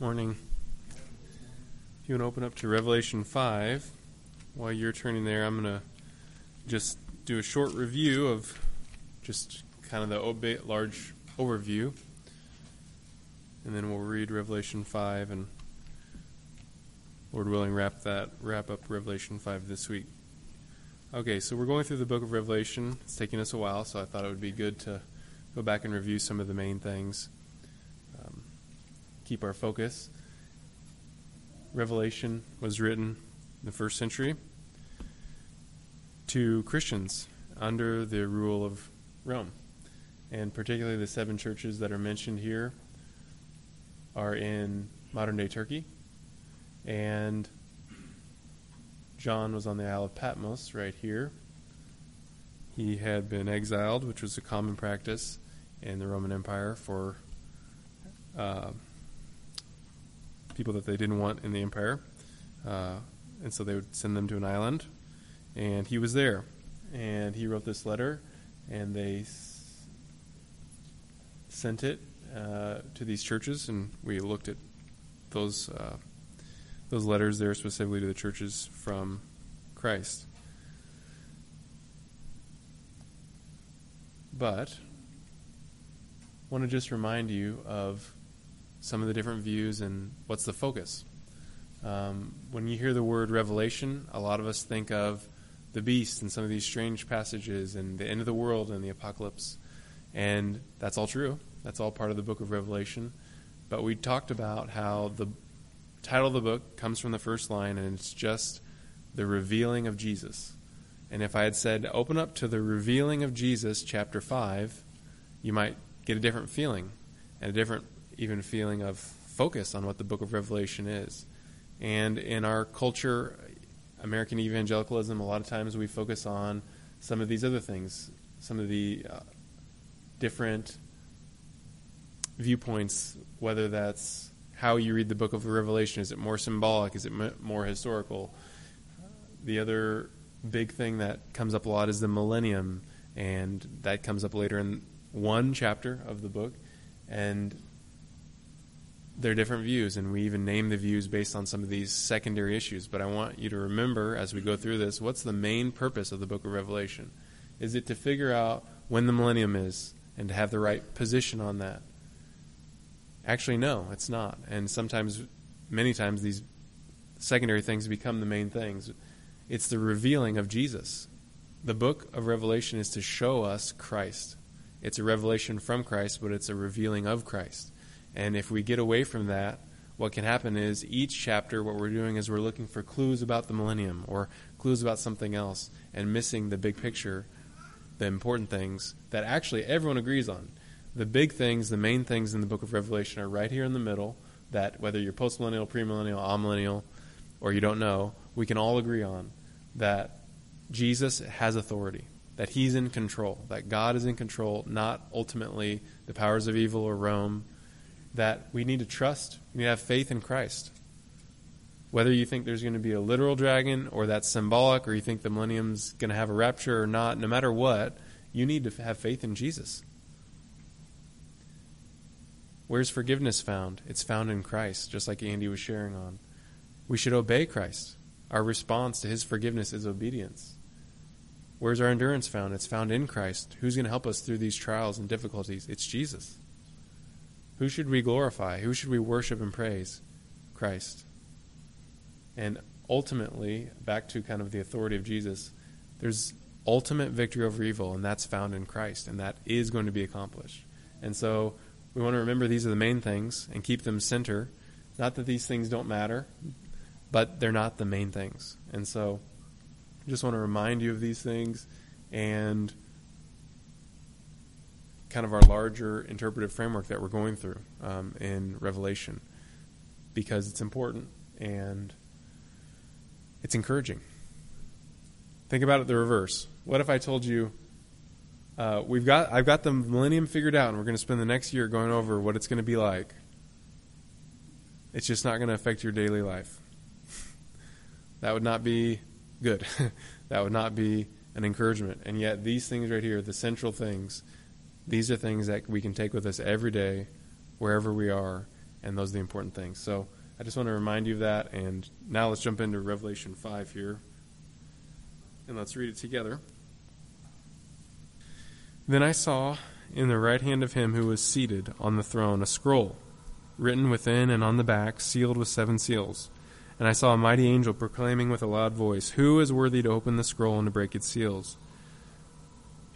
Morning. If you want to open up to Revelation 5, while you're turning there, I'm going to just do a short review of just kind of the ob- large overview. And then we'll read Revelation 5 and Lord willing wrap that wrap up Revelation 5 this week. Okay, so we're going through the book of Revelation. It's taking us a while, so I thought it would be good to go back and review some of the main things. Keep our focus. Revelation was written in the first century to Christians under the rule of Rome. And particularly the seven churches that are mentioned here are in modern day Turkey. And John was on the Isle of Patmos right here. He had been exiled, which was a common practice in the Roman Empire for uh, people that they didn't want in the empire. Uh, and so they would send them to an island. And he was there. And he wrote this letter, and they s- sent it uh, to these churches. And we looked at those uh, those letters there specifically to the churches from Christ. But I want to just remind you of some of the different views and what's the focus. Um, when you hear the word revelation, a lot of us think of the beast and some of these strange passages and the end of the world and the apocalypse. And that's all true. That's all part of the book of Revelation. But we talked about how the title of the book comes from the first line, and it's just the revealing of Jesus. And if I had said, open up to the revealing of Jesus, chapter 5, you might get a different feeling and a different even feeling of focus on what the book of Revelation is. And in our culture, American evangelicalism, a lot of times we focus on some of these other things, some of the uh, different viewpoints, whether that's how you read the book of Revelation. Is it more symbolic? Is it more historical? The other big thing that comes up a lot is the millennium, and that comes up later in one chapter of the book. And there are different views, and we even name the views based on some of these secondary issues. But I want you to remember as we go through this what's the main purpose of the book of Revelation? Is it to figure out when the millennium is and to have the right position on that? Actually, no, it's not. And sometimes, many times, these secondary things become the main things. It's the revealing of Jesus. The book of Revelation is to show us Christ. It's a revelation from Christ, but it's a revealing of Christ. And if we get away from that, what can happen is each chapter, what we're doing is we're looking for clues about the millennium or clues about something else and missing the big picture, the important things that actually everyone agrees on. The big things, the main things in the book of Revelation are right here in the middle that whether you're postmillennial, premillennial, amillennial, or you don't know, we can all agree on that Jesus has authority, that he's in control, that God is in control, not ultimately the powers of evil or Rome that we need to trust, we need to have faith in Christ. Whether you think there's going to be a literal dragon or that's symbolic, or you think the millennium's going to have a rapture or not, no matter what, you need to have faith in Jesus. Where's forgiveness found? It's found in Christ, just like Andy was sharing on. We should obey Christ. Our response to his forgiveness is obedience. Where's our endurance found? It's found in Christ. Who's going to help us through these trials and difficulties? It's Jesus. Who should we glorify? Who should we worship and praise? Christ. And ultimately, back to kind of the authority of Jesus, there's ultimate victory over evil, and that's found in Christ, and that is going to be accomplished. And so we want to remember these are the main things and keep them center. Not that these things don't matter, but they're not the main things. And so I just want to remind you of these things and kind of our larger interpretive framework that we're going through um, in Revelation because it's important and it's encouraging. Think about it the reverse. What if I told you uh, we've got I've got the millennium figured out and we're going to spend the next year going over what it's going to be like. It's just not going to affect your daily life. that would not be good. that would not be an encouragement. And yet these things right here, the central things, these are things that we can take with us every day, wherever we are, and those are the important things. So I just want to remind you of that. And now let's jump into Revelation 5 here. And let's read it together. Then I saw in the right hand of him who was seated on the throne a scroll, written within and on the back, sealed with seven seals. And I saw a mighty angel proclaiming with a loud voice, Who is worthy to open the scroll and to break its seals?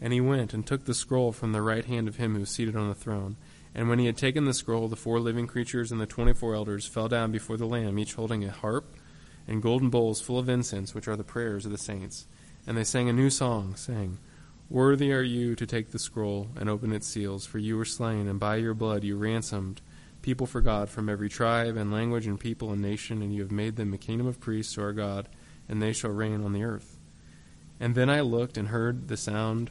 And he went and took the scroll from the right hand of him who was seated on the throne. And when he had taken the scroll, the four living creatures and the twenty four elders fell down before the Lamb, each holding a harp and golden bowls full of incense, which are the prayers of the saints. And they sang a new song, saying, Worthy are you to take the scroll and open its seals, for you were slain, and by your blood you ransomed people for God from every tribe and language and people and nation, and you have made them a kingdom of priests to our God, and they shall reign on the earth. And then I looked and heard the sound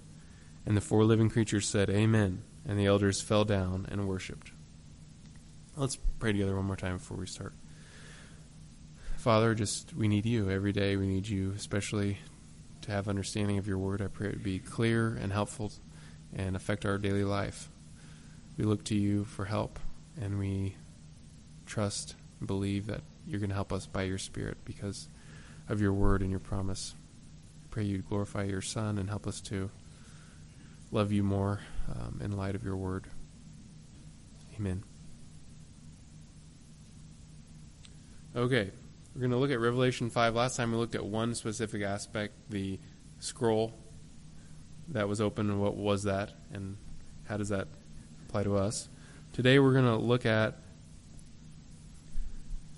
And the four living creatures said, Amen. And the elders fell down and worshipped. Let's pray together one more time before we start. Father, just we need you every day. We need you, especially to have understanding of your word. I pray it would be clear and helpful and affect our daily life. We look to you for help, and we trust and believe that you're going to help us by your Spirit because of your word and your promise. I pray you glorify your Son and help us to love you more um, in light of your word. Amen. Okay, we're going to look at Revelation 5. Last time we looked at one specific aspect, the scroll that was open, and what was that, and how does that apply to us. Today we're going to look at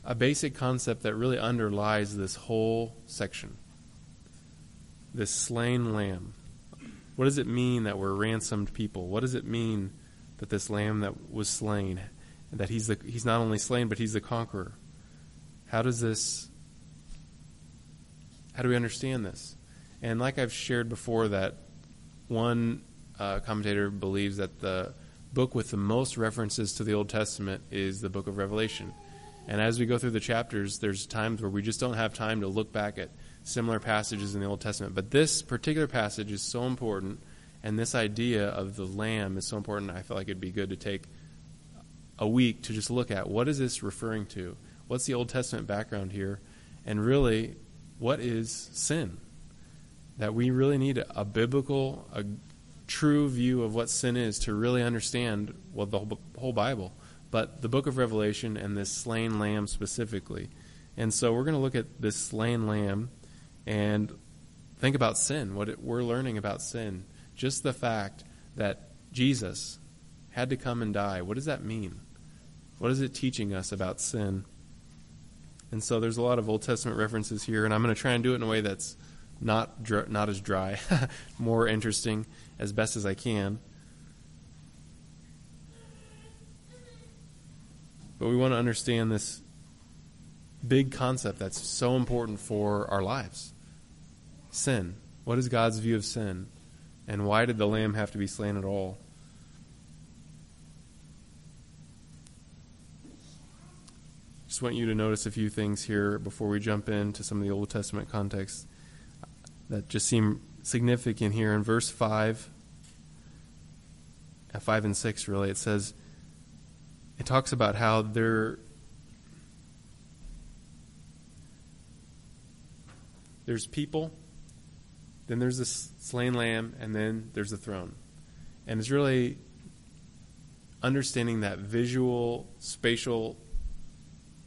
a basic concept that really underlies this whole section this slain lamb. What does it mean that we're ransomed people? What does it mean that this lamb that was slain, that he's the, he's not only slain but he's the conqueror? How does this how do we understand this? And like I've shared before that one uh, commentator believes that the book with the most references to the Old Testament is the book of Revelation. And as we go through the chapters, there's times where we just don't have time to look back at similar passages in the Old Testament. But this particular passage is so important, and this idea of the Lamb is so important. I feel like it'd be good to take a week to just look at what is this referring to? What's the Old Testament background here? And really, what is sin? That we really need a, biblical, a true view of what sin is to really understand well the whole Bible, but the book of Revelation and this slain lamb specifically. And so we're going to look at this slain lamb and think about sin, what it, we're learning about sin. Just the fact that Jesus had to come and die. What does that mean? What is it teaching us about sin? And so there's a lot of Old Testament references here, and I'm going to try and do it in a way that's not dr- not as dry, more interesting as best as I can. But we want to understand this big concept that's so important for our lives sin. What is God's view of sin? And why did the lamb have to be slain at all? Just want you to notice a few things here before we jump into some of the Old Testament context that just seem significant here. In verse 5, uh, 5 and 6, really, it says, it talks about how there there's people then there's the slain lamb, and then there's the throne. And it's really understanding that visual, spatial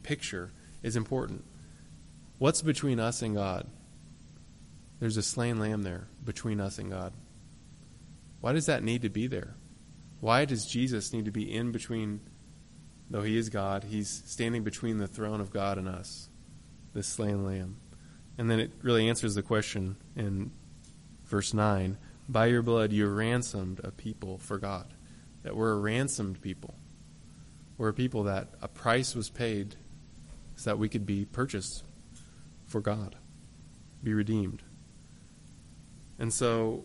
picture is important. What's between us and God? There's a slain lamb there between us and God. Why does that need to be there? Why does Jesus need to be in between, though he is God, he's standing between the throne of God and us, the slain lamb? And then it really answers the question in verse 9 By your blood you ransomed a people for God. That we're a ransomed people. We're a people that a price was paid so that we could be purchased for God, be redeemed. And so,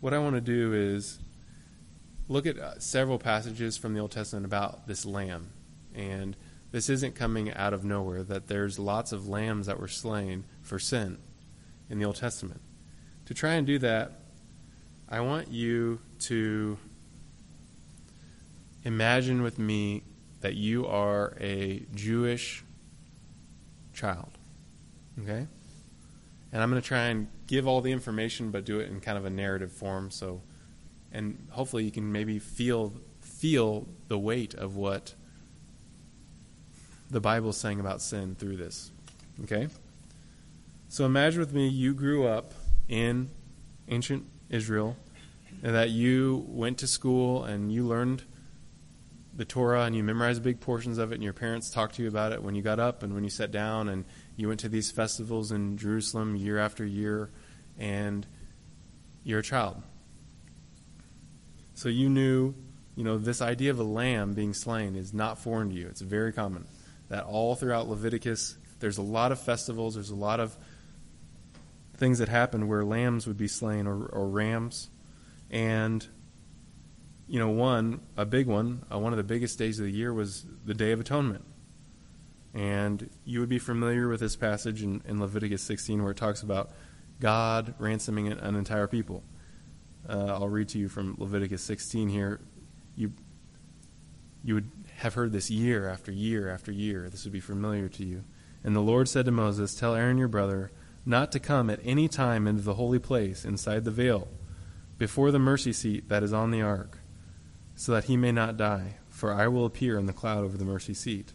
what I want to do is look at uh, several passages from the Old Testament about this lamb. And this isn't coming out of nowhere, that there's lots of lambs that were slain for sin in the Old Testament. To try and do that, I want you to imagine with me that you are a Jewish child. Okay? And I'm going to try and give all the information, but do it in kind of a narrative form. So, and hopefully you can maybe feel feel the weight of what the Bible saying about sin through this. Okay? So imagine with me you grew up in ancient Israel, and that you went to school and you learned the Torah and you memorized big portions of it, and your parents talked to you about it when you got up and when you sat down, and you went to these festivals in Jerusalem year after year, and you're a child. So you knew, you know, this idea of a lamb being slain is not foreign to you. It's very common. That all throughout Leviticus, there's a lot of festivals, there's a lot of things that happen where lambs would be slain or, or rams. And you know, one, a big one, uh, one of the biggest days of the year was the Day of Atonement. And you would be familiar with this passage in, in Leviticus 16 where it talks about God ransoming an entire people. Uh, I'll read to you from Leviticus 16 here. You, you would have heard this year after year after year. This would be familiar to you. And the Lord said to Moses, Tell Aaron your brother not to come at any time into the holy place inside the veil, before the mercy seat that is on the ark so that he may not die, for I will appear in the cloud over the mercy seat.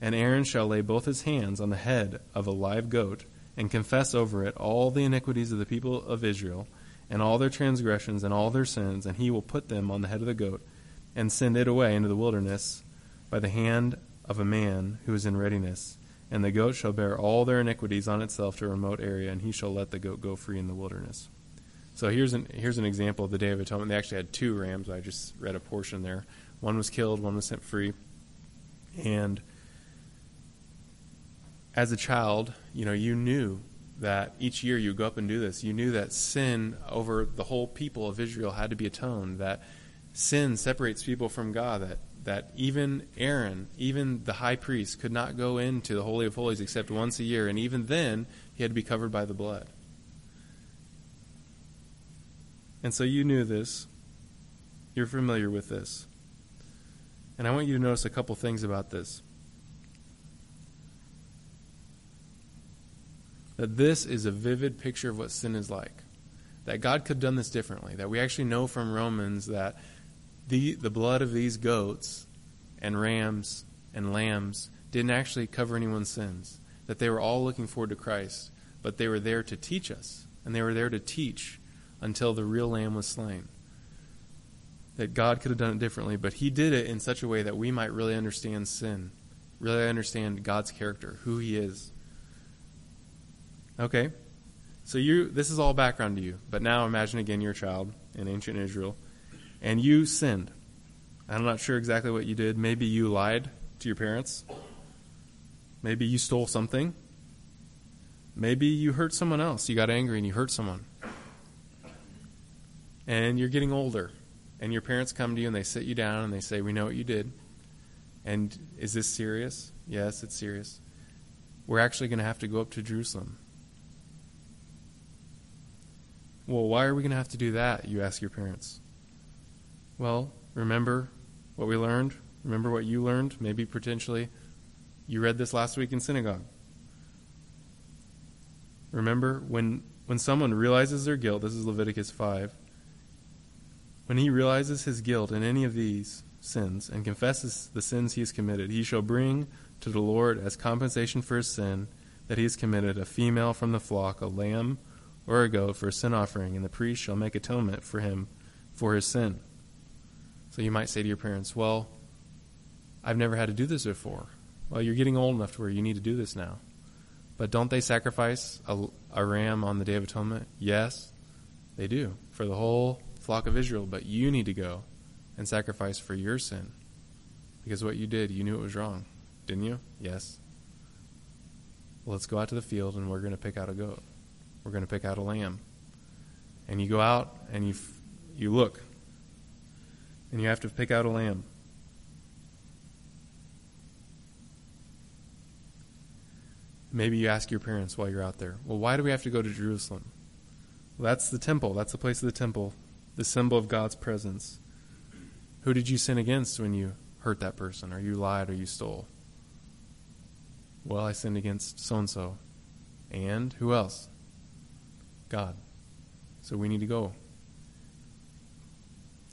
And Aaron shall lay both his hands on the head of a live goat, and confess over it all the iniquities of the people of Israel, and all their transgressions and all their sins, and he will put them on the head of the goat, and send it away into the wilderness by the hand of a man who is in readiness. And the goat shall bear all their iniquities on itself to a remote area, and he shall let the goat go free in the wilderness. So here's an here's an example of the Day of Atonement. They actually had two rams. I just read a portion there. One was killed, one was sent free. And as a child, you know, you knew that each year you go up and do this. You knew that sin over the whole people of Israel had to be atoned. That sin separates people from God. That that even Aaron, even the high priest, could not go into the holy of holies except once a year, and even then he had to be covered by the blood. And so you knew this. You're familiar with this. And I want you to notice a couple things about this. That this is a vivid picture of what sin is like. That God could have done this differently. That we actually know from Romans that the, the blood of these goats and rams and lambs didn't actually cover anyone's sins. That they were all looking forward to Christ, but they were there to teach us. And they were there to teach until the real lamb was slain. That God could have done it differently, but He did it in such a way that we might really understand sin, really understand God's character, who He is. Okay, so you this is all background to you, but now imagine again you're child in ancient Israel, and you sinned. I'm not sure exactly what you did. Maybe you lied to your parents. Maybe you stole something. Maybe you hurt someone else. You got angry and you hurt someone and you're getting older, and your parents come to you and they sit you down and they say, We know what you did. And is this serious? Yes, it's serious. We're actually going to have to go up to Jerusalem. Well, why are we going to have to do that? You ask your parents. Well, remember what we learned? Remember what you learned? Maybe potentially you read this last week in synagogue. Remember when when someone realizes their guilt, this is Leviticus 5, when he realizes his guilt in any of these sins and confesses the sins he has committed, he shall bring to the Lord as compensation for his sin that he has committed a female from the flock, a lamb or a goat for a sin offering, and the priest shall make atonement for him for his sin. So you might say to your parents, Well, I've never had to do this before. Well, you're getting old enough to where you need to do this now. But don't they sacrifice a, a ram on the Day of Atonement? Yes, they do, for the whole flock of Israel. But you need to go and sacrifice for your sin. Because what you did, you knew it was wrong. Didn't you? Yes. Well, let's go out to the field and we're going to pick out a goat. We're going to pick out a lamb. And you go out and you, you look. And you have to pick out a lamb. Maybe you ask your parents while you're out there, well, why do we have to go to Jerusalem? Well, that's the temple. That's the place of the temple, the symbol of God's presence. Who did you sin against when you hurt that person, or you lied, or you stole? Well, I sinned against so and so. And who else? God. So we need to go.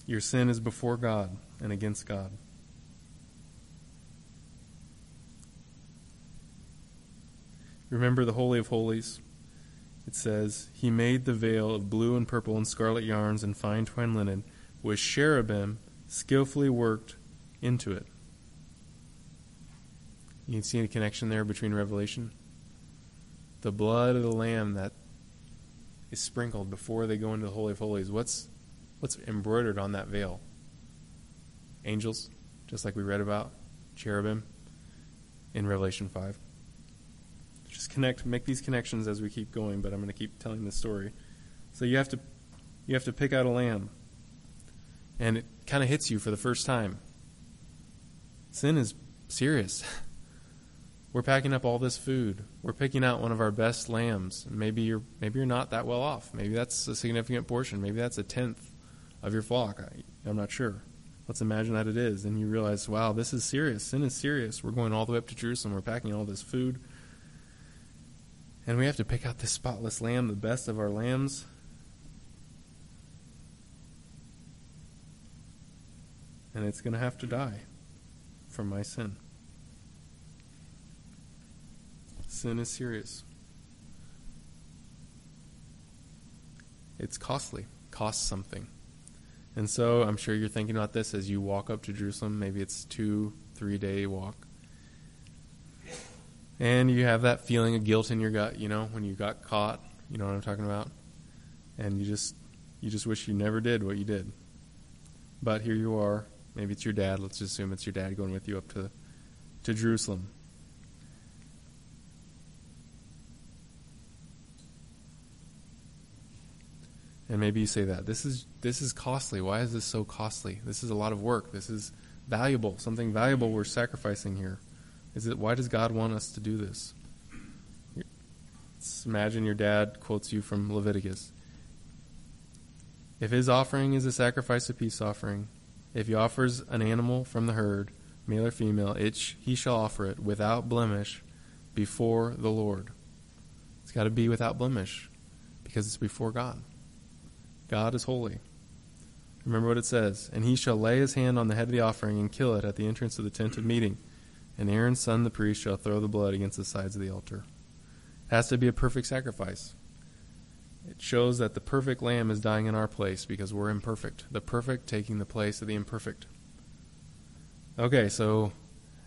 Your sin is before God and against God. Remember the Holy of Holies. It says, He made the veil of blue and purple and scarlet yarns and fine twined linen with cherubim skillfully worked into it. You can see a connection there between Revelation. The blood of the Lamb that is sprinkled before they go into the Holy of Holies. What's what's embroidered on that veil? Angels, just like we read about, cherubim in Revelation 5 just connect, make these connections as we keep going. But I'm going to keep telling this story. So you have to, you have to pick out a lamb, and it kind of hits you for the first time. Sin is serious. We're packing up all this food. We're picking out one of our best lambs. Maybe you're maybe you're not that well off. Maybe that's a significant portion. Maybe that's a tenth of your flock. I, I'm not sure. Let's imagine that it is. And you realize, wow, this is serious. Sin is serious. We're going all the way up to Jerusalem. We're packing all this food. And we have to pick out this spotless lamb, the best of our lambs. And it's going to have to die for my sin. Sin is serious. It's costly, costs something. And so I'm sure you're thinking about this as you walk up to Jerusalem. Maybe it's two, three day walk and you have that feeling of guilt in your gut, you know, when you got caught, you know what I'm talking about? And you just you just wish you never did what you did. But here you are. Maybe it's your dad. Let's assume it's your dad going with you up to to Jerusalem. And maybe you say that this is this is costly. Why is this so costly? This is a lot of work. This is valuable. Something valuable we're sacrificing here. Is it why does God want us to do this? Let's imagine your dad quotes you from Leviticus. If his offering is a sacrifice of peace offering, if he offers an animal from the herd, male or female, it sh- he shall offer it without blemish before the Lord. It's got to be without blemish because it's before God. God is holy. Remember what it says, and he shall lay his hand on the head of the offering and kill it at the entrance of the tent of meeting and Aaron's son the priest shall throw the blood against the sides of the altar. It has to be a perfect sacrifice. It shows that the perfect lamb is dying in our place because we're imperfect. The perfect taking the place of the imperfect. Okay, so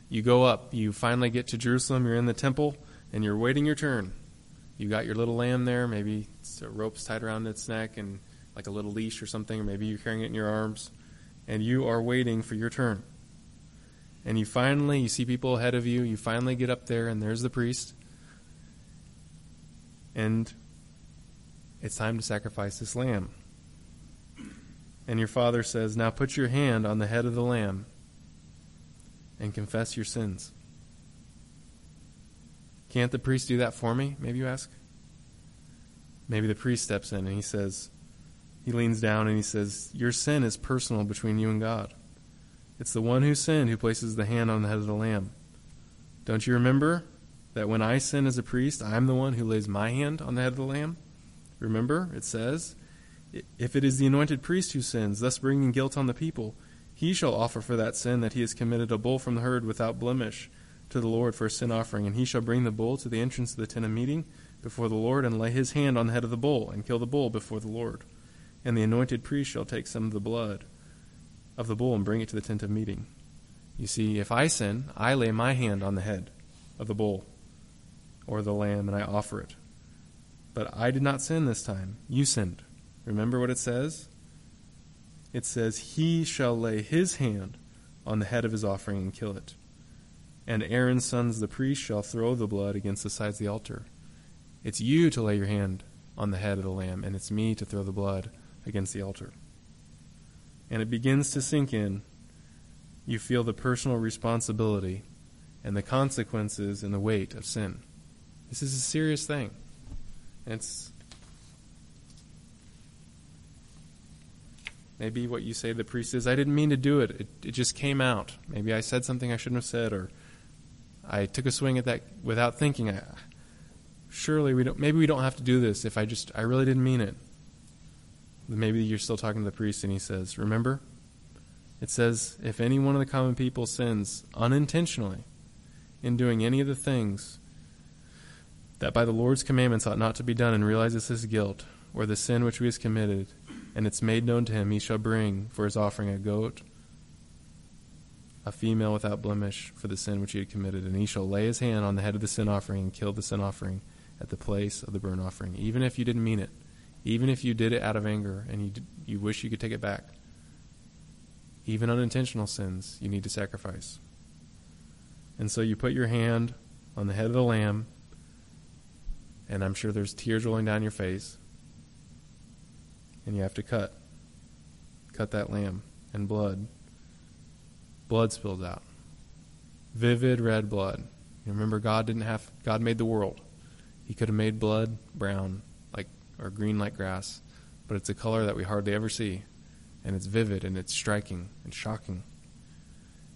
you go up, you finally get to Jerusalem, you're in the temple, and you're waiting your turn. You got your little lamb there, maybe it's a rope's tied around its neck and like a little leash or something, or maybe you're carrying it in your arms, and you are waiting for your turn. And you finally you see people ahead of you you finally get up there and there's the priest. And it's time to sacrifice this lamb. And your father says now put your hand on the head of the lamb and confess your sins. Can't the priest do that for me maybe you ask? Maybe the priest steps in and he says he leans down and he says your sin is personal between you and god it's the one who sinned who places the hand on the head of the lamb. Don't you remember that when I sin as a priest, I'm the one who lays my hand on the head of the lamb? Remember, it says, If it is the anointed priest who sins, thus bringing guilt on the people, he shall offer for that sin that he has committed a bull from the herd without blemish to the Lord for a sin offering, and he shall bring the bull to the entrance of the tent of meeting before the Lord, and lay his hand on the head of the bull, and kill the bull before the Lord. And the anointed priest shall take some of the blood of the bull and bring it to the tent of meeting. You see, if I sin, I lay my hand on the head of the bull or the lamb, and I offer it. But I did not sin this time. You sinned. Remember what it says? it says, He shall lay his hand on the head of his offering and kill it. And Aaron's sons, the priests, shall throw the blood against the sides of the altar. It's you to lay your hand on the head of the lamb, and it's me to throw the blood against the altar. And it begins to sink in. You feel the personal responsibility and the consequences and the weight of sin. This is a serious thing. It's Maybe what you say to the priest is, I didn't mean to do it. it. It just came out. Maybe I said something I shouldn't have said, or I took a swing at that without thinking. I, surely we don't. Maybe we don't have to do this if I just I really didn't mean it. Maybe you're still talking to the priest, and he says, "Remember, it says if any one of the common people sins unintentionally in doing any of the things that by the Lord's commandments ought not to be done, and realizes his guilt or the sin which he has committed." and it's made known to him, he shall bring for his offering a goat, a female without blemish for the sin which he had committed, and he shall lay his hand on the head of the sin offering and kill the sin offering at the place of the burnt offering, even if you didn't mean it, even if you did it out of anger and you, you wish you could take it back. Even unintentional sins, you need to sacrifice. And so you put your hand on the head of the lamb, and I'm sure there's tears rolling down your face and you have to cut. Cut that lamb, and blood. Blood spills out. Vivid red blood. You remember, God didn't have, God made the world. He could have made blood brown, or green like grass, but it's a color that we hardly ever see. And it's vivid, and it's striking, and shocking.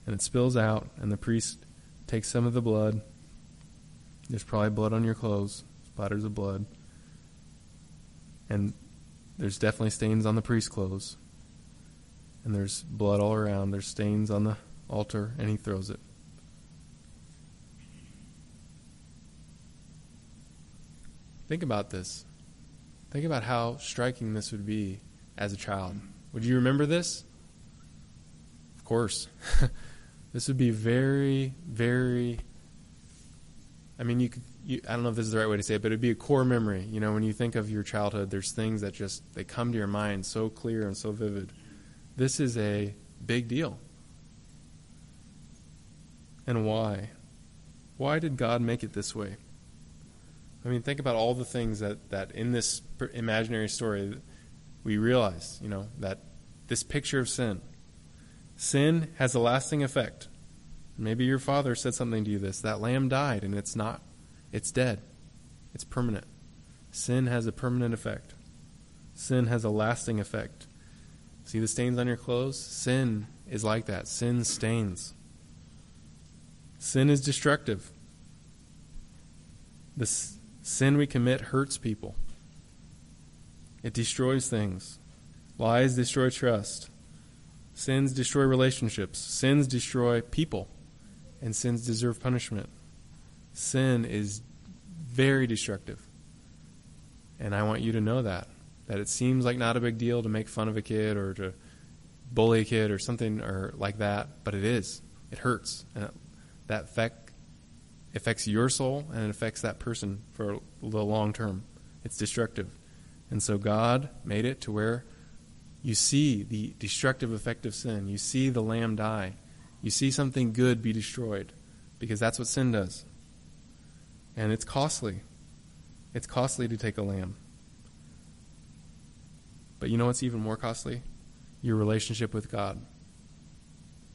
And it spills out, and the priest takes some of the blood. There's probably blood on your clothes, splatters of blood. And there's definitely stains on the priest's clothes. And there's blood all around. There's stains on the altar, and he throws it. Think about this. Think about how striking this would be as a child. Would you remember this? Of course. this would be very, very. I mean, you could you, I don't know if this is the right way to say it, but it'd be a core memory. You know, when you think of your childhood, there's things that just they come to your mind so clear and so vivid. This is a big deal. And why? Why did God make it this way? I mean, think about all the things that, that in this imaginary story we realize, you know, that this picture of sin. Sin has a lasting effect. Maybe your father said something to you this that lamb died and it's not it's dead. It's permanent. Sin has a permanent effect. Sin has a lasting effect. See the stains on your clothes? Sin is like that. Sin stains. Sin is destructive. The sin we commit hurts people. It destroys things. Lies destroy trust. Sins destroy relationships. Sins destroy people. And sins deserve punishment sin is very destructive. And I want you to know that. That it seems like not a big deal to make fun of a kid or to bully a kid or something or like that, but it is. It hurts. And that effect affects your soul and it affects that person for the long term. It's destructive. And so God made it to where you see the destructive effect of sin. You see the lamb die. You see something good be destroyed because that's what sin does. And it's costly. It's costly to take a lamb. But you know what's even more costly? Your relationship with God.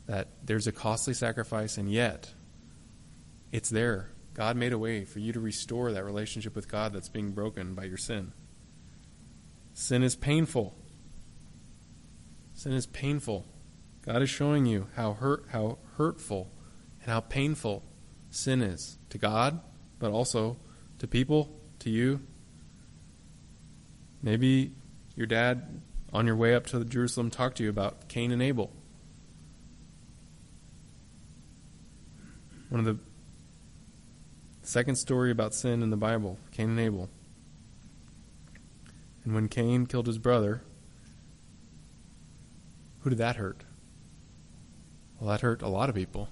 That there's a costly sacrifice, and yet it's there. God made a way for you to restore that relationship with God that's being broken by your sin. Sin is painful. Sin is painful. God is showing you how hurt how hurtful and how painful sin is to God, but also to people, to you. Maybe your dad on your way up to Jerusalem talked to you about Cain and Abel. One of the second story about sin in the Bible, Cain and Abel. And when Cain killed his brother, who did that hurt? Well, that hurt a lot of people,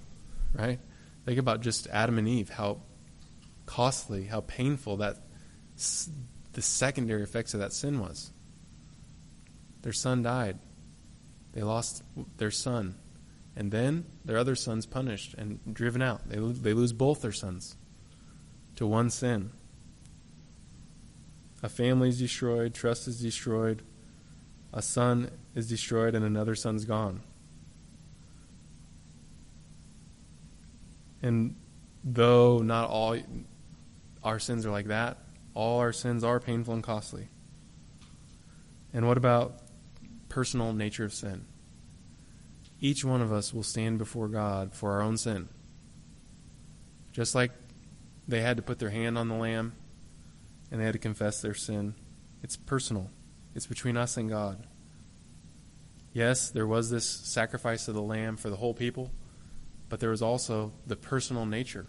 right? Think about just Adam and Eve, how costly, how painful that the secondary effects of that sin was. Their son died. They lost their son. And then their other son's punished and driven out. They, they lose both their sons to one sin. A family is destroyed, trust is destroyed, a son is destroyed, and another son's gone. And though not all our sins are like that, all our sins are painful and costly. And what about personal nature of sin? Each one of us will stand before God for our own sin. Just like they had to put their hand on the lamb and they had to confess their sin. It's personal, it's between us and God. Yes, there was this sacrifice of the lamb for the whole people, but there was also the personal nature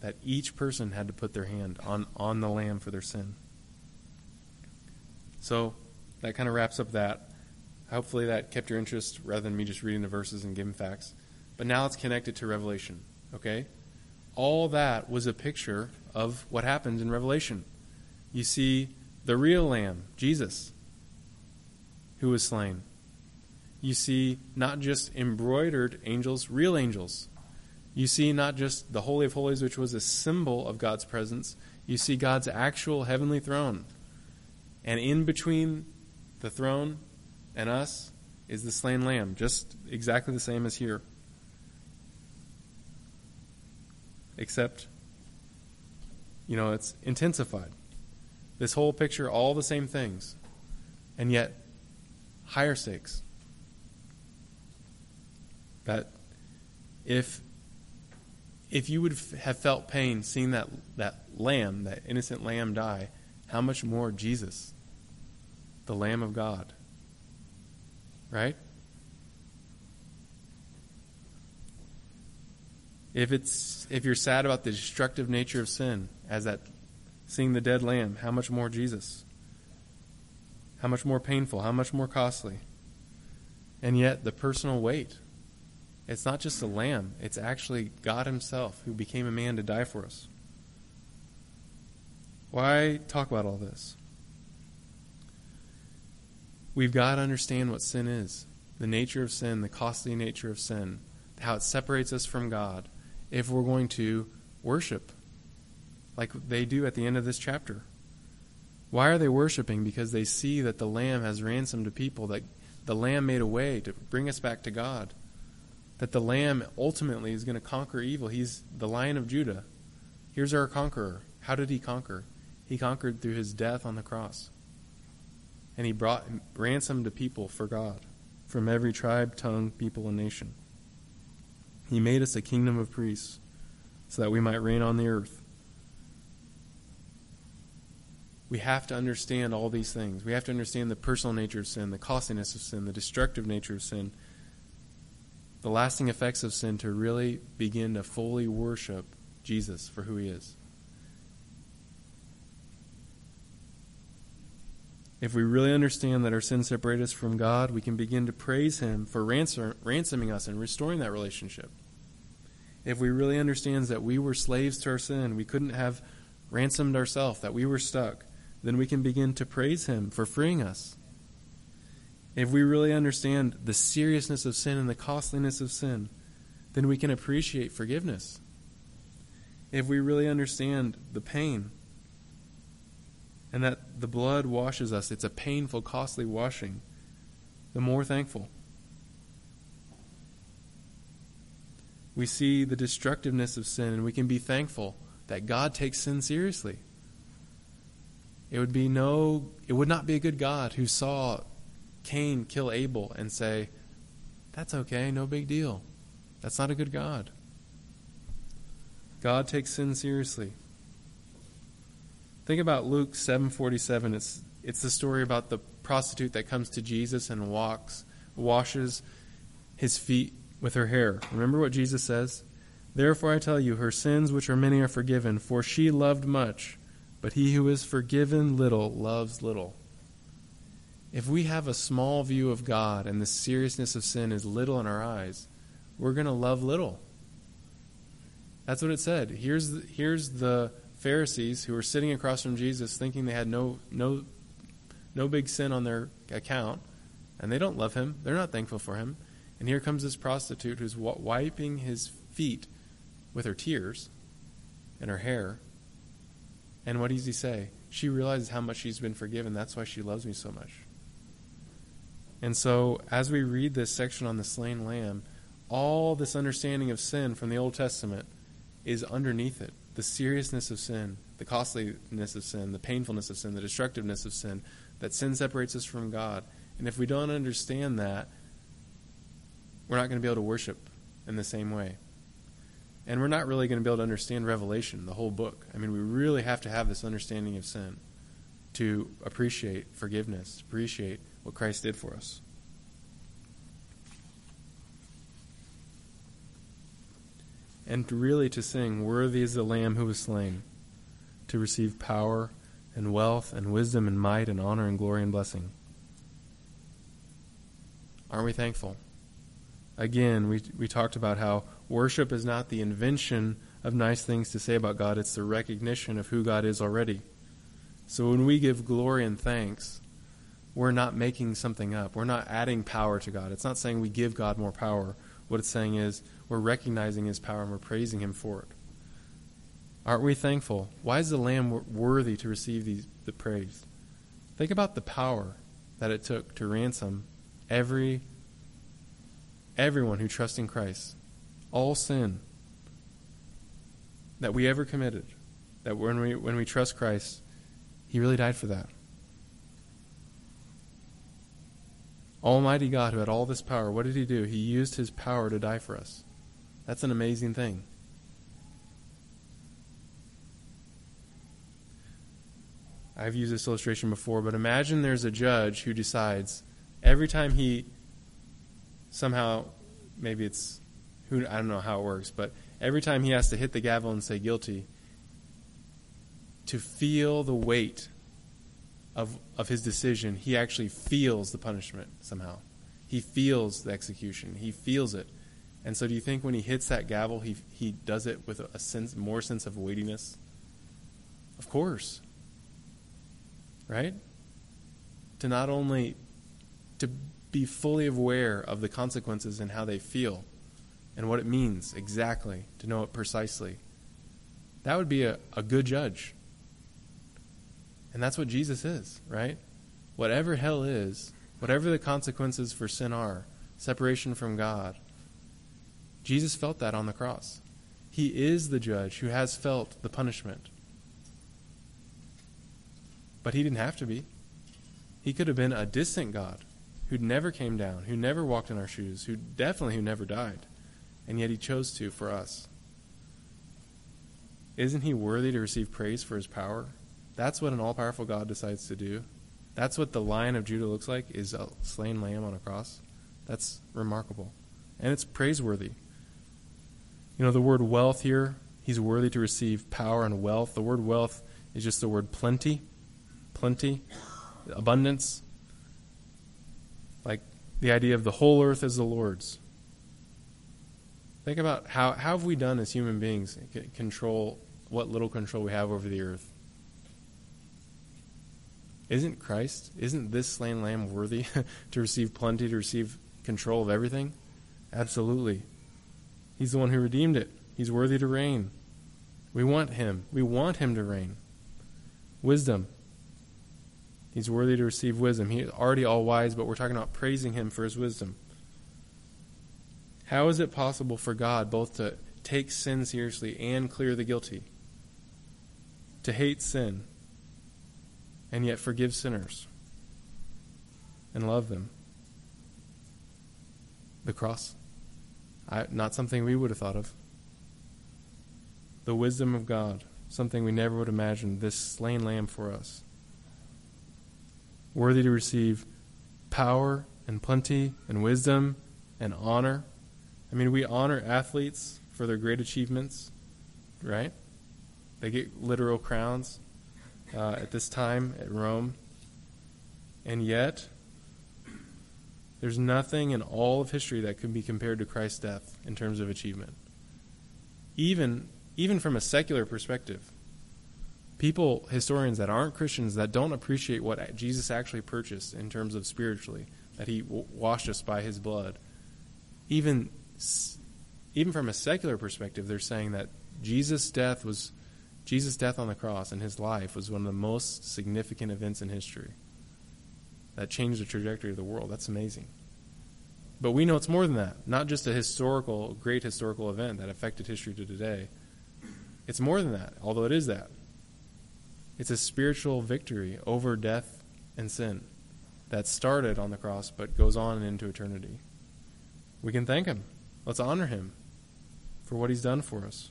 that each person had to put their hand on, on the lamb for their sin. So that kind of wraps up that. Hopefully that kept your interest rather than me just reading the verses and giving facts. But now it's connected to Revelation, okay? All that was a picture of what happens in Revelation. You see the real lamb, Jesus, who was slain. You see not just embroidered angels, real angels. You see not just the Holy of Holies, which was a symbol of God's presence, you see God's actual heavenly throne. And in between the throne and us is the slain lamb, just exactly the same as here. Except, you know, it's intensified. This whole picture, all the same things, and yet higher stakes. That if if you would have felt pain seeing that that lamb, that innocent lamb die, how much more Jesus, the Lamb of God, right? If it's if you're sad about the destructive nature of sin, as that seeing the dead lamb, how much more Jesus? How much more painful? How much more costly? And yet the personal weight. It's not just a lamb, it's actually God Himself who became a man to die for us. Why talk about all this? We've got to understand what sin is the nature of sin, the costly nature of sin, how it separates us from God if we're going to worship like they do at the end of this chapter. Why are they worshiping? Because they see that the Lamb has ransomed a people, that the Lamb made a way to bring us back to God, that the Lamb ultimately is going to conquer evil. He's the Lion of Judah. Here's our conqueror. How did he conquer? He conquered through his death on the cross and he brought ransomed to people for God from every tribe, tongue, people, and nation. He made us a kingdom of priests so that we might reign on the earth. We have to understand all these things. We have to understand the personal nature of sin, the costliness of sin, the destructive nature of sin, the lasting effects of sin to really begin to fully worship Jesus for who he is. If we really understand that our sins separate us from God, we can begin to praise Him for ransom, ransoming us and restoring that relationship. If we really understand that we were slaves to our sin, we couldn't have ransomed ourselves, that we were stuck, then we can begin to praise Him for freeing us. If we really understand the seriousness of sin and the costliness of sin, then we can appreciate forgiveness. If we really understand the pain and that the blood washes us. It's a painful, costly washing. The more thankful. We see the destructiveness of sin, and we can be thankful that God takes sin seriously. It would be no it would not be a good God who saw Cain kill Abel and say, That's okay, no big deal. That's not a good God. God takes sin seriously. Think about Luke 7:47. It's it's the story about the prostitute that comes to Jesus and walks washes his feet with her hair. Remember what Jesus says? Therefore I tell you, her sins, which are many, are forgiven, for she loved much, but he who is forgiven little loves little. If we have a small view of God and the seriousness of sin is little in our eyes, we're going to love little. That's what it said. Here's the, here's the Pharisees who were sitting across from Jesus thinking they had no no no big sin on their account and they don't love him. They're not thankful for him. And here comes this prostitute who's wiping his feet with her tears and her hair. And what does he say? She realizes how much she's been forgiven. That's why she loves me so much. And so, as we read this section on the slain lamb, all this understanding of sin from the Old Testament is underneath it. The seriousness of sin, the costliness of sin, the painfulness of sin, the destructiveness of sin, that sin separates us from God. And if we don't understand that, we're not going to be able to worship in the same way. And we're not really going to be able to understand Revelation, the whole book. I mean, we really have to have this understanding of sin to appreciate forgiveness, appreciate what Christ did for us. And really to sing, Worthy is the Lamb who was slain, to receive power and wealth and wisdom and might and honor and glory and blessing. Aren't we thankful? Again, we, we talked about how worship is not the invention of nice things to say about God, it's the recognition of who God is already. So when we give glory and thanks, we're not making something up. We're not adding power to God. It's not saying we give God more power. What it's saying is we're recognizing His power and we're praising Him for it. Aren't we thankful? Why is the Lamb worthy to receive these, the praise? Think about the power that it took to ransom every everyone who trusts in Christ, all sin that we ever committed. That when we when we trust Christ, He really died for that. Almighty God, who had all this power, what did He do? He used His power to die for us. That's an amazing thing. I've used this illustration before, but imagine there's a judge who decides every time he somehow, maybe it's, who I don't know how it works, but every time he has to hit the gavel and say guilty, to feel the weight of, of his decision, he actually feels the punishment somehow. He feels the execution. He feels it. And so, do you think when he hits that gavel, he, he does it with a sense, more sense of weightiness? Of course right? To not only to be fully aware of the consequences and how they feel and what it means exactly, to know it precisely. That would be a, a good judge. And that's what Jesus is, right? Whatever hell is, whatever the consequences for sin are, separation from God, Jesus felt that on the cross. He is the judge who has felt the punishment. But he didn't have to be. He could have been a distant God who never came down, who never walked in our shoes, who definitely who never died. And yet he chose to for us. Isn't he worthy to receive praise for his power? That's what an all powerful God decides to do. That's what the lion of Judah looks like is a slain lamb on a cross. That's remarkable. And it's praiseworthy. You know, the word wealth here, he's worthy to receive power and wealth. The word wealth is just the word plenty plenty, abundance. Like the idea of the whole earth as the Lord's. Think about how, how have we done as human beings control what little control we have over the earth? Isn't Christ, isn't this slain lamb worthy to receive plenty, to receive control of everything? Absolutely. He's the one who redeemed it. He's worthy to reign. We want him. We want him to reign. Wisdom. He's worthy to receive wisdom. He's already all wise, but we're talking about praising him for his wisdom. How is it possible for God both to take sin seriously and clear the guilty? To hate sin and yet forgive sinners and love them? The cross. I, not something we would have thought of. The wisdom of God, something we never would imagine, this slain lamb for us worthy to receive power and plenty and wisdom and honor. I mean, we honor athletes for their great achievements, right? They get literal crowns uh, at this time at Rome. And yet, there's nothing in all of history that can be compared to Christ's death in terms of achievement. Even, even from a secular perspective, people, historians that aren't Christians, that don't appreciate what Jesus actually purchased in terms of spiritually, that he w- washed us by his blood, even, even from a secular perspective, they're saying that Jesus' death was Jesus' death on the cross and his life was one of the most significant events in history that changed the trajectory of the world. That's amazing. But we know it's more than that. Not just a historical, great historical event that affected history to today. It's more than that, although it is that. It's a spiritual victory over death and sin that started on the cross but goes on into eternity. We can thank him. Let's honor him for what he's done for us.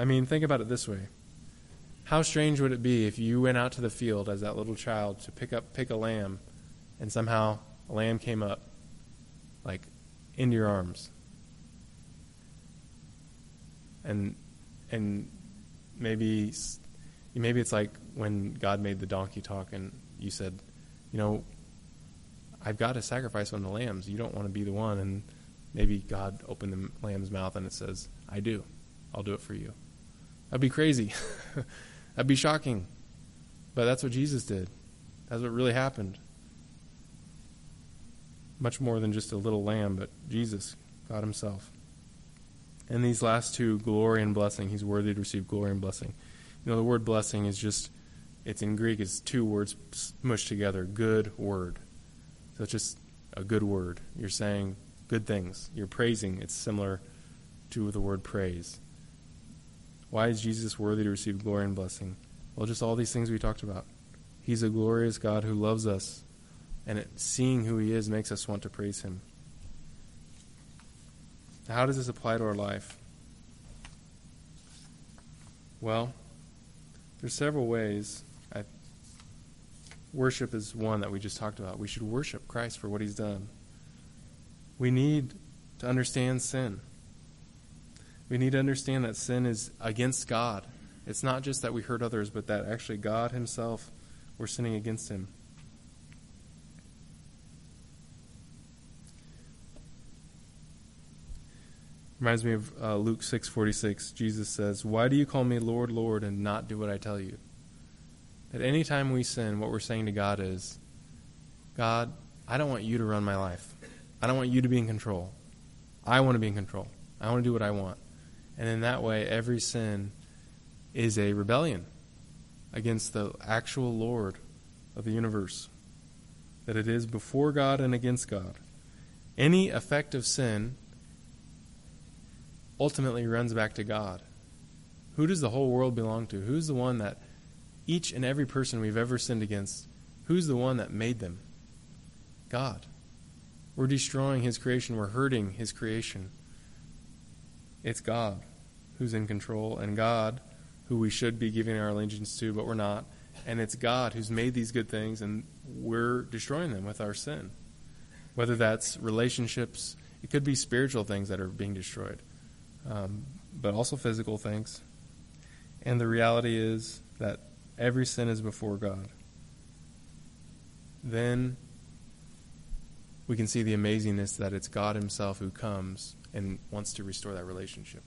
I mean, think about it this way. How strange would it be if you went out to the field as that little child to pick up pick a lamb and somehow a lamb came up like into your arms. And and maybe maybe it's like when God made the donkey talk and you said, you know, I've got to sacrifice one of the lambs. You don't want to be the one and maybe God opened the lamb's mouth and it says, I do. I'll do it for you. That'd be crazy. That'd be shocking. But that's what Jesus did. That's what really happened. Much more than just a little lamb, but Jesus, God Himself. And these last two, glory and blessing, He's worthy to receive glory and blessing. You know, the word blessing is just, it's in Greek, it's two words smushed together good word. So it's just a good word. You're saying good things. You're praising. It's similar to the word praise. Why is Jesus worthy to receive glory and blessing? Well, just all these things we talked about. He's a glorious God who loves us, and it, seeing who He is makes us want to praise Him. How does this apply to our life? Well, there's several ways. I, worship is one that we just talked about. We should worship Christ for what He's done. We need to understand sin. We need to understand that sin is against God. It's not just that we hurt others, but that actually God Himself, we're sinning against Him. Reminds me of uh, Luke 6:46. Jesus says, "Why do you call me Lord, Lord, and not do what I tell you?" That any time we sin, what we're saying to God is, "God, I don't want you to run my life. I don't want you to be in control. I want to be in control. I want to do what I want." And in that way, every sin is a rebellion against the actual Lord of the universe. That it is before God and against God. Any effect of sin ultimately runs back to God. Who does the whole world belong to? Who's the one that each and every person we've ever sinned against, who's the one that made them? God. We're destroying His creation, we're hurting His creation. It's God who's in control, and God, who we should be giving our allegiance to, but we're not. And it's God who's made these good things, and we're destroying them with our sin. Whether that's relationships, it could be spiritual things that are being destroyed, um, but also physical things. And the reality is that every sin is before God. Then we can see the amazingness that it's God Himself who comes and wants to restore that relationship.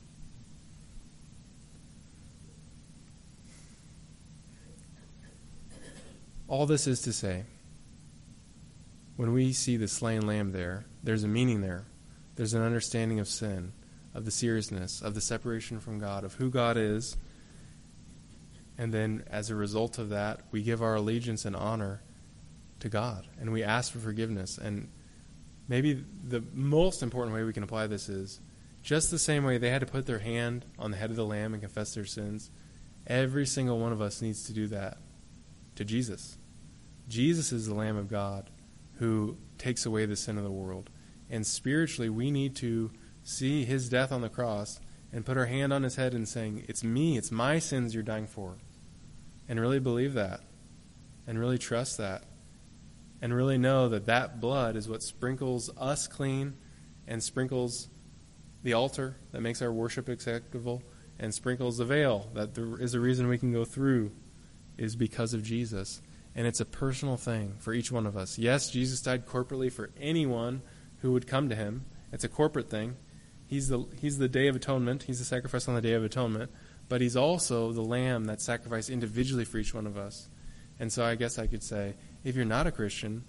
All this is to say, when we see the slain lamb there, there's a meaning there. There's an understanding of sin, of the seriousness, of the separation from God, of who God is. And then, as a result of that, we give our allegiance and honor to God, and we ask for forgiveness. And maybe the most important way we can apply this is just the same way they had to put their hand on the head of the lamb and confess their sins, every single one of us needs to do that to Jesus. Jesus is the Lamb of God who takes away the sin of the world. And spiritually, we need to see his death on the cross and put our hand on his head and saying, It's me, it's my sins you're dying for. And really believe that. And really trust that. And really know that that blood is what sprinkles us clean and sprinkles the altar that makes our worship acceptable and sprinkles the veil that there is a reason we can go through is because of Jesus. And it's a personal thing for each one of us. Yes, Jesus died corporately for anyone who would come to him. It's a corporate thing. He's the, he's the day of atonement. He's the sacrifice on the day of atonement. But he's also the lamb that sacrificed individually for each one of us. And so I guess I could say, if you're not a Christian,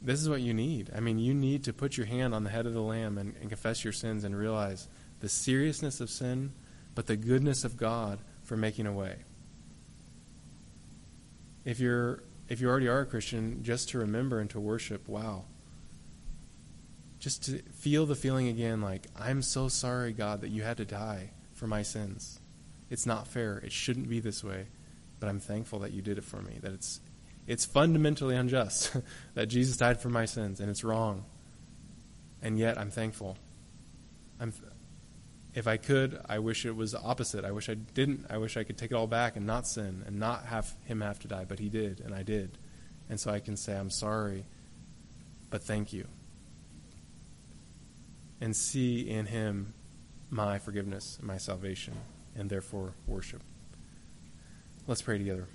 this is what you need. I mean, you need to put your hand on the head of the lamb and, and confess your sins and realize the seriousness of sin, but the goodness of God for making a way. If you're if you already are a Christian, just to remember and to worship, wow. Just to feel the feeling again like, I'm so sorry, God, that you had to die for my sins. It's not fair. It shouldn't be this way. But I'm thankful that you did it for me, that it's it's fundamentally unjust that Jesus died for my sins, and it's wrong. And yet, I'm thankful. I'm, if I could, I wish it was the opposite. I wish I didn't. I wish I could take it all back and not sin and not have him have to die. But he did, and I did. And so I can say, I'm sorry, but thank you. And see in him my forgiveness, and my salvation, and therefore worship. Let's pray together.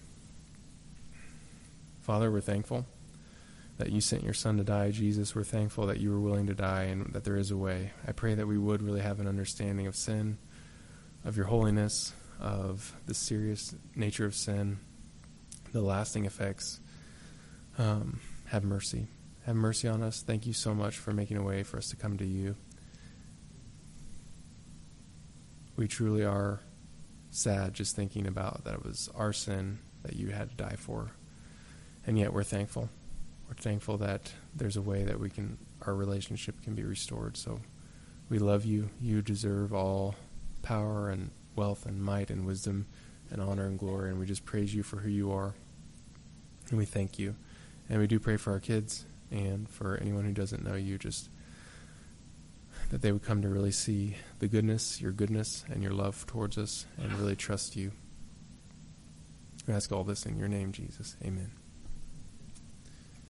Father, we're thankful that you sent your son to die. Jesus, we're thankful that you were willing to die and that there is a way. I pray that we would really have an understanding of sin, of your holiness, of the serious nature of sin, the lasting effects. Um, have mercy. Have mercy on us. Thank you so much for making a way for us to come to you. We truly are sad just thinking about that it was our sin that you had to die for. And yet we're thankful. We're thankful that there's a way that we can our relationship can be restored. So we love you. You deserve all power and wealth and might and wisdom and honor and glory and we just praise you for who you are. And we thank you. And we do pray for our kids and for anyone who doesn't know you just that they would come to really see the goodness, your goodness, and your love towards us, and really trust you. We ask all this in your name, Jesus. Amen.